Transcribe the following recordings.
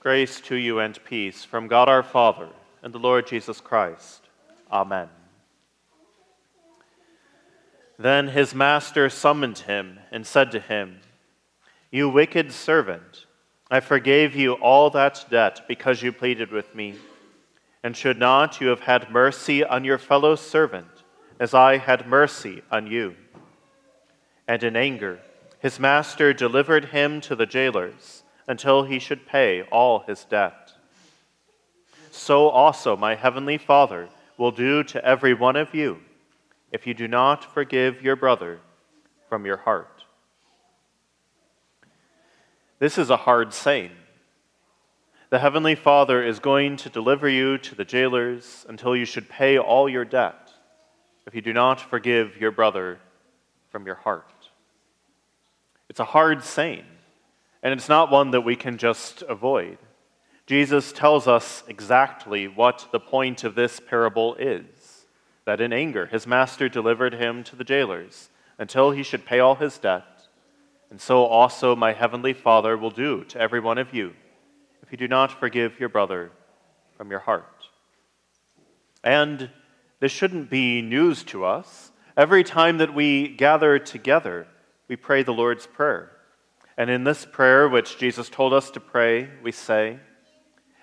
Grace to you and peace from God our Father and the Lord Jesus Christ. Amen. Then his master summoned him and said to him, You wicked servant, I forgave you all that debt because you pleaded with me. And should not you have had mercy on your fellow servant as I had mercy on you? And in anger, his master delivered him to the jailers until he should pay all his debt. So also my heavenly Father will do to every one of you if you do not forgive your brother from your heart. This is a hard saying. The Heavenly Father is going to deliver you to the jailers until you should pay all your debt if you do not forgive your brother from your heart. It's a hard saying, and it's not one that we can just avoid. Jesus tells us exactly what the point of this parable is that in anger his master delivered him to the jailers until he should pay all his debt. And so also my heavenly Father will do to every one of you if you do not forgive your brother from your heart. And this shouldn't be news to us. Every time that we gather together, we pray the Lord's Prayer. And in this prayer, which Jesus told us to pray, we say,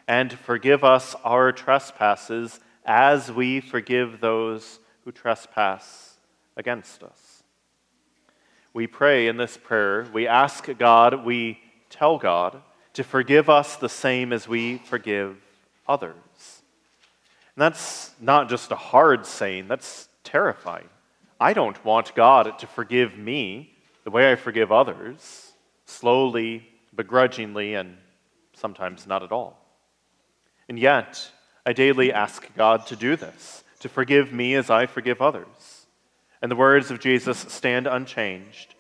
And forgive us our trespasses as we forgive those who trespass against us. We pray in this prayer, we ask God, we tell God to forgive us the same as we forgive others. And that's not just a hard saying, that's terrifying. I don't want God to forgive me the way I forgive others, slowly, begrudgingly, and sometimes not at all. And yet, I daily ask God to do this, to forgive me as I forgive others. And the words of Jesus stand unchanged.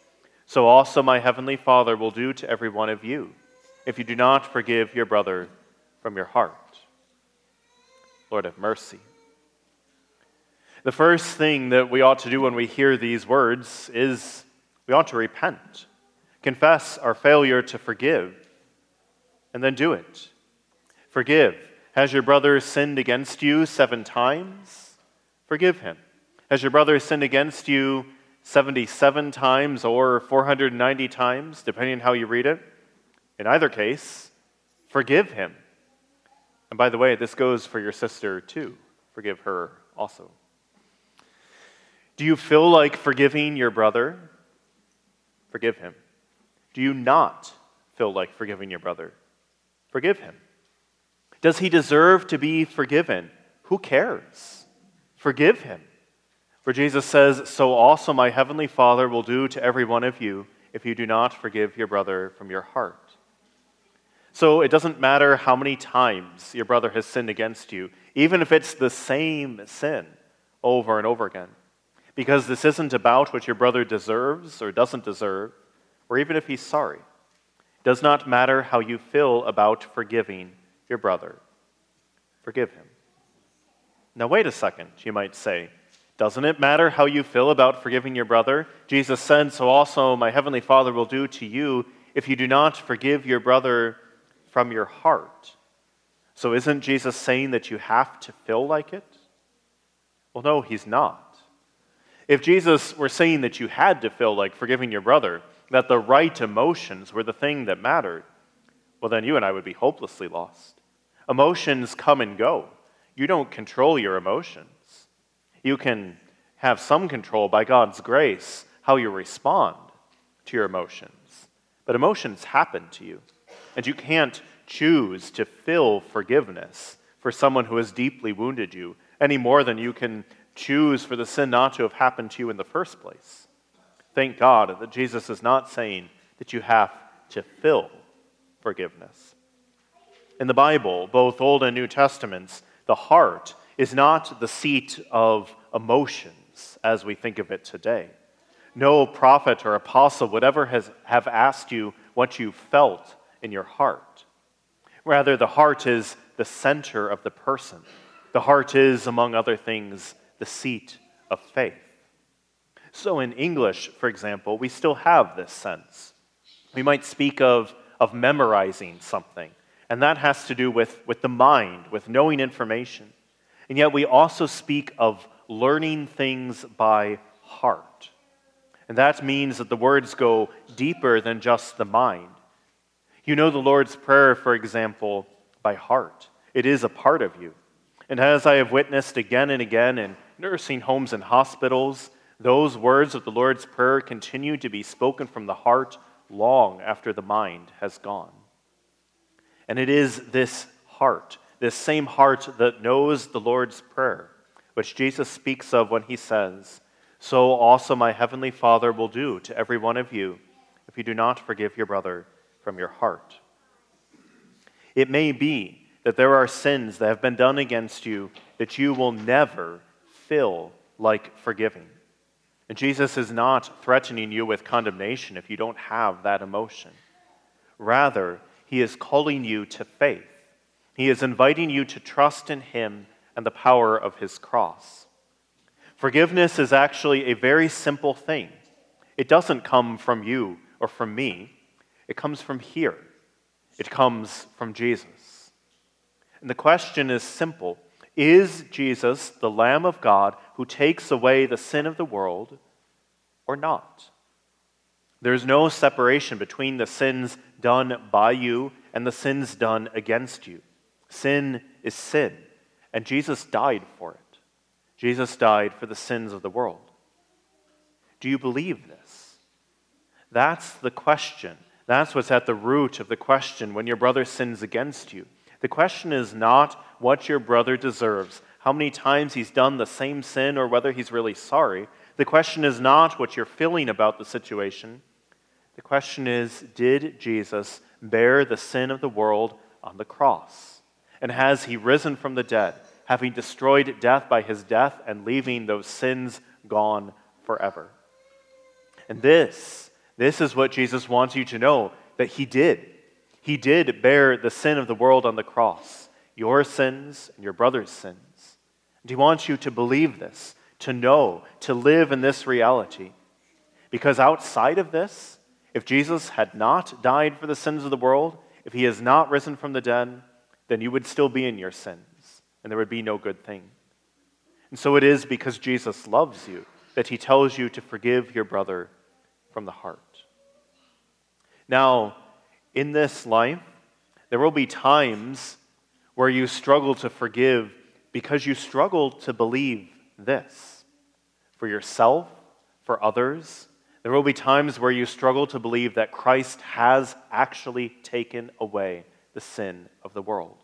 So also my heavenly Father will do to every one of you if you do not forgive your brother from your heart. Lord, have mercy. The first thing that we ought to do when we hear these words is we ought to repent, confess our failure to forgive, and then do it. Forgive. Has your brother sinned against you seven times? Forgive him. Has your brother sinned against you 77 times or 490 times, depending on how you read it? In either case, forgive him. And by the way, this goes for your sister too. Forgive her also. Do you feel like forgiving your brother? Forgive him. Do you not feel like forgiving your brother? Forgive him. Does he deserve to be forgiven? Who cares? Forgive him. For Jesus says, So also my heavenly Father will do to every one of you if you do not forgive your brother from your heart. So it doesn't matter how many times your brother has sinned against you, even if it's the same sin over and over again because this isn't about what your brother deserves or doesn't deserve, or even if he's sorry. It does not matter how you feel about forgiving your brother. Forgive him. Now, wait a second, you might say. Doesn't it matter how you feel about forgiving your brother? Jesus said, So also my heavenly Father will do to you if you do not forgive your brother from your heart. So, isn't Jesus saying that you have to feel like it? Well, no, he's not. If Jesus were saying that you had to feel like forgiving your brother, that the right emotions were the thing that mattered, well, then you and I would be hopelessly lost. Emotions come and go. You don't control your emotions. You can have some control by God's grace how you respond to your emotions. But emotions happen to you, and you can't choose to feel forgiveness for someone who has deeply wounded you any more than you can choose for the sin not to have happened to you in the first place. Thank God that Jesus is not saying that you have to fill forgiveness. In the Bible, both Old and New Testaments, the heart is not the seat of emotions as we think of it today. No prophet or apostle would ever has, have asked you what you felt in your heart. Rather, the heart is the center of the person. The heart is, among other things, the seat of faith. So, in English, for example, we still have this sense. We might speak of, of memorizing something. And that has to do with, with the mind, with knowing information. And yet we also speak of learning things by heart. And that means that the words go deeper than just the mind. You know the Lord's Prayer, for example, by heart. It is a part of you. And as I have witnessed again and again in nursing homes and hospitals, those words of the Lord's Prayer continue to be spoken from the heart long after the mind has gone. And it is this heart, this same heart that knows the Lord's Prayer, which Jesus speaks of when he says, So also my heavenly Father will do to every one of you if you do not forgive your brother from your heart. It may be that there are sins that have been done against you that you will never feel like forgiving. And Jesus is not threatening you with condemnation if you don't have that emotion. Rather, he is calling you to faith. He is inviting you to trust in Him and the power of His cross. Forgiveness is actually a very simple thing. It doesn't come from you or from me, it comes from here. It comes from Jesus. And the question is simple Is Jesus the Lamb of God who takes away the sin of the world or not? There's no separation between the sins done by you and the sins done against you. Sin is sin, and Jesus died for it. Jesus died for the sins of the world. Do you believe this? That's the question. That's what's at the root of the question when your brother sins against you. The question is not what your brother deserves, how many times he's done the same sin, or whether he's really sorry. The question is not what you're feeling about the situation. The question is Did Jesus bear the sin of the world on the cross? And has he risen from the dead, having destroyed death by his death and leaving those sins gone forever? And this, this is what Jesus wants you to know that he did. He did bear the sin of the world on the cross, your sins and your brother's sins. He wants you to believe this, to know, to live in this reality. Because outside of this, if Jesus had not died for the sins of the world, if he has not risen from the dead, then you would still be in your sins, and there would be no good thing. And so it is because Jesus loves you that he tells you to forgive your brother from the heart. Now, in this life, there will be times where you struggle to forgive because you struggle to believe this for yourself, for others, there will be times where you struggle to believe that Christ has actually taken away the sin of the world,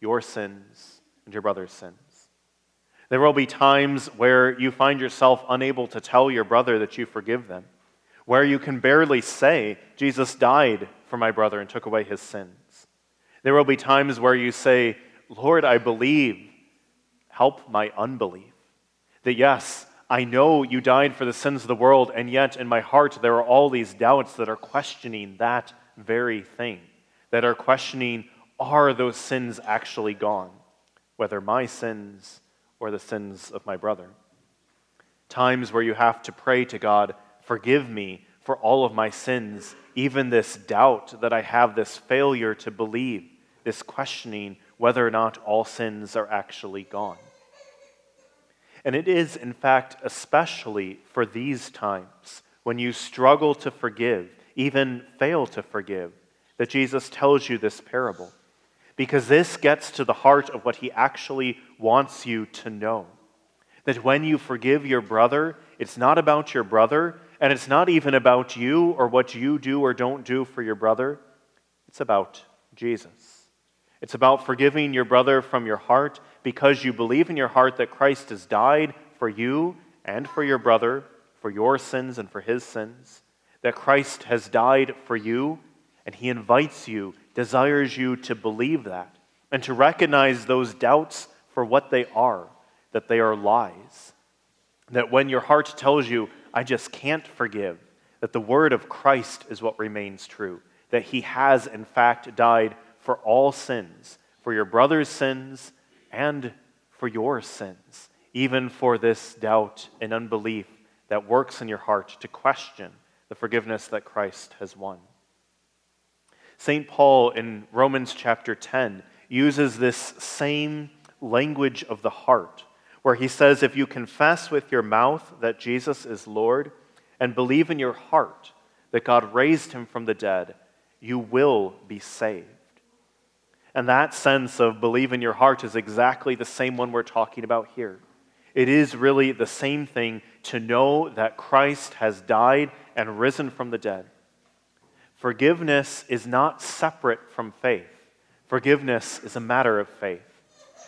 your sins and your brother's sins. There will be times where you find yourself unable to tell your brother that you forgive them, where you can barely say, Jesus died for my brother and took away his sins. There will be times where you say, Lord, I believe, help my unbelief. That yes, I know you died for the sins of the world, and yet in my heart there are all these doubts that are questioning that very thing, that are questioning are those sins actually gone, whether my sins or the sins of my brother? Times where you have to pray to God, forgive me for all of my sins, even this doubt that I have, this failure to believe, this questioning whether or not all sins are actually gone. And it is, in fact, especially for these times when you struggle to forgive, even fail to forgive, that Jesus tells you this parable. Because this gets to the heart of what he actually wants you to know. That when you forgive your brother, it's not about your brother, and it's not even about you or what you do or don't do for your brother. It's about Jesus. It's about forgiving your brother from your heart because you believe in your heart that Christ has died for you and for your brother, for your sins and for his sins, that Christ has died for you, and he invites you, desires you to believe that, and to recognize those doubts for what they are, that they are lies. That when your heart tells you, I just can't forgive, that the word of Christ is what remains true, that he has, in fact, died for all sins, for your brother's sins and for your sins, even for this doubt and unbelief that works in your heart to question the forgiveness that Christ has won. St. Paul in Romans chapter 10 uses this same language of the heart, where he says, If you confess with your mouth that Jesus is Lord and believe in your heart that God raised him from the dead, you will be saved. And that sense of believe in your heart is exactly the same one we're talking about here. It is really the same thing to know that Christ has died and risen from the dead. Forgiveness is not separate from faith. Forgiveness is a matter of faith.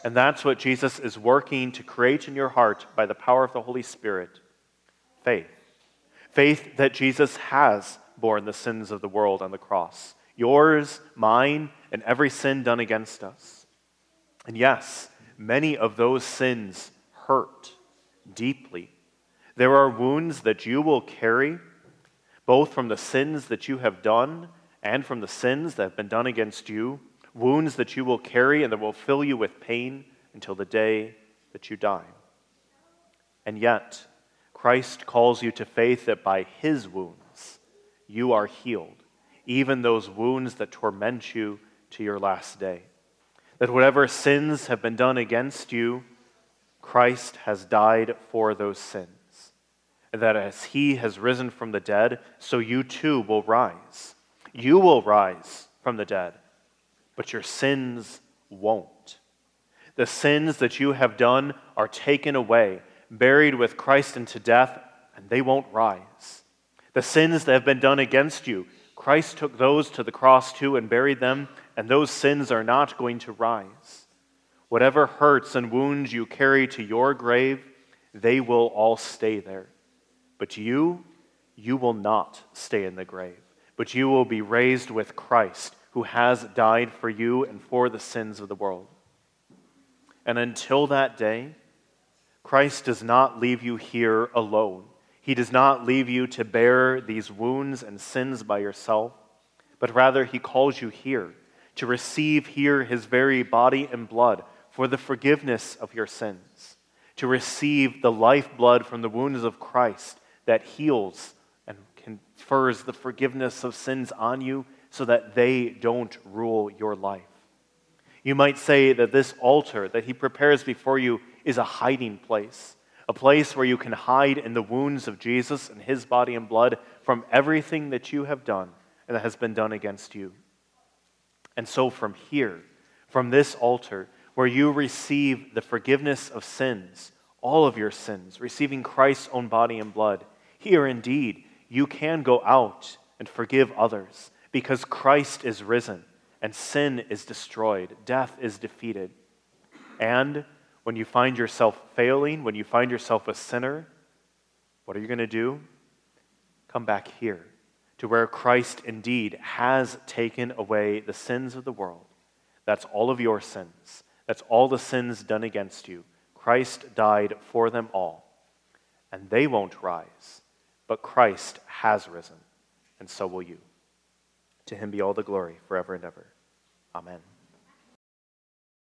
And that's what Jesus is working to create in your heart by the power of the Holy Spirit faith. Faith that Jesus has borne the sins of the world on the cross yours, mine, and every sin done against us. And yes, many of those sins hurt deeply. There are wounds that you will carry both from the sins that you have done and from the sins that have been done against you, wounds that you will carry and that will fill you with pain until the day that you die. And yet, Christ calls you to faith that by his wounds you are healed, even those wounds that torment you to your last day. That whatever sins have been done against you, Christ has died for those sins And that as he has risen from the dead, so you too will rise. You will rise from the dead, but your sins won't. The sins that you have done are taken away, buried with Christ into death, and they won't rise. The sins that have been done against you, Christ took those to the cross too and buried them, and those sins are not going to rise. Whatever hurts and wounds you carry to your grave, they will all stay there. But you, you will not stay in the grave, but you will be raised with Christ, who has died for you and for the sins of the world. And until that day, Christ does not leave you here alone. He does not leave you to bear these wounds and sins by yourself, but rather he calls you here to receive here his very body and blood for the forgiveness of your sins, to receive the lifeblood from the wounds of Christ that heals and confers the forgiveness of sins on you so that they don't rule your life. You might say that this altar that he prepares before you is a hiding place, a place where you can hide in the wounds of Jesus and his body and blood from everything that you have done and that has been done against you. And so, from here, from this altar, where you receive the forgiveness of sins, all of your sins, receiving Christ's own body and blood, here indeed, you can go out and forgive others because Christ is risen and sin is destroyed, death is defeated. And when you find yourself failing, when you find yourself a sinner, what are you going to do? Come back here to where Christ indeed has taken away the sins of the world. That's all of your sins. That's all the sins done against you. Christ died for them all. And they won't rise but Christ has risen, and so will you. To him be all the glory forever and ever. Amen.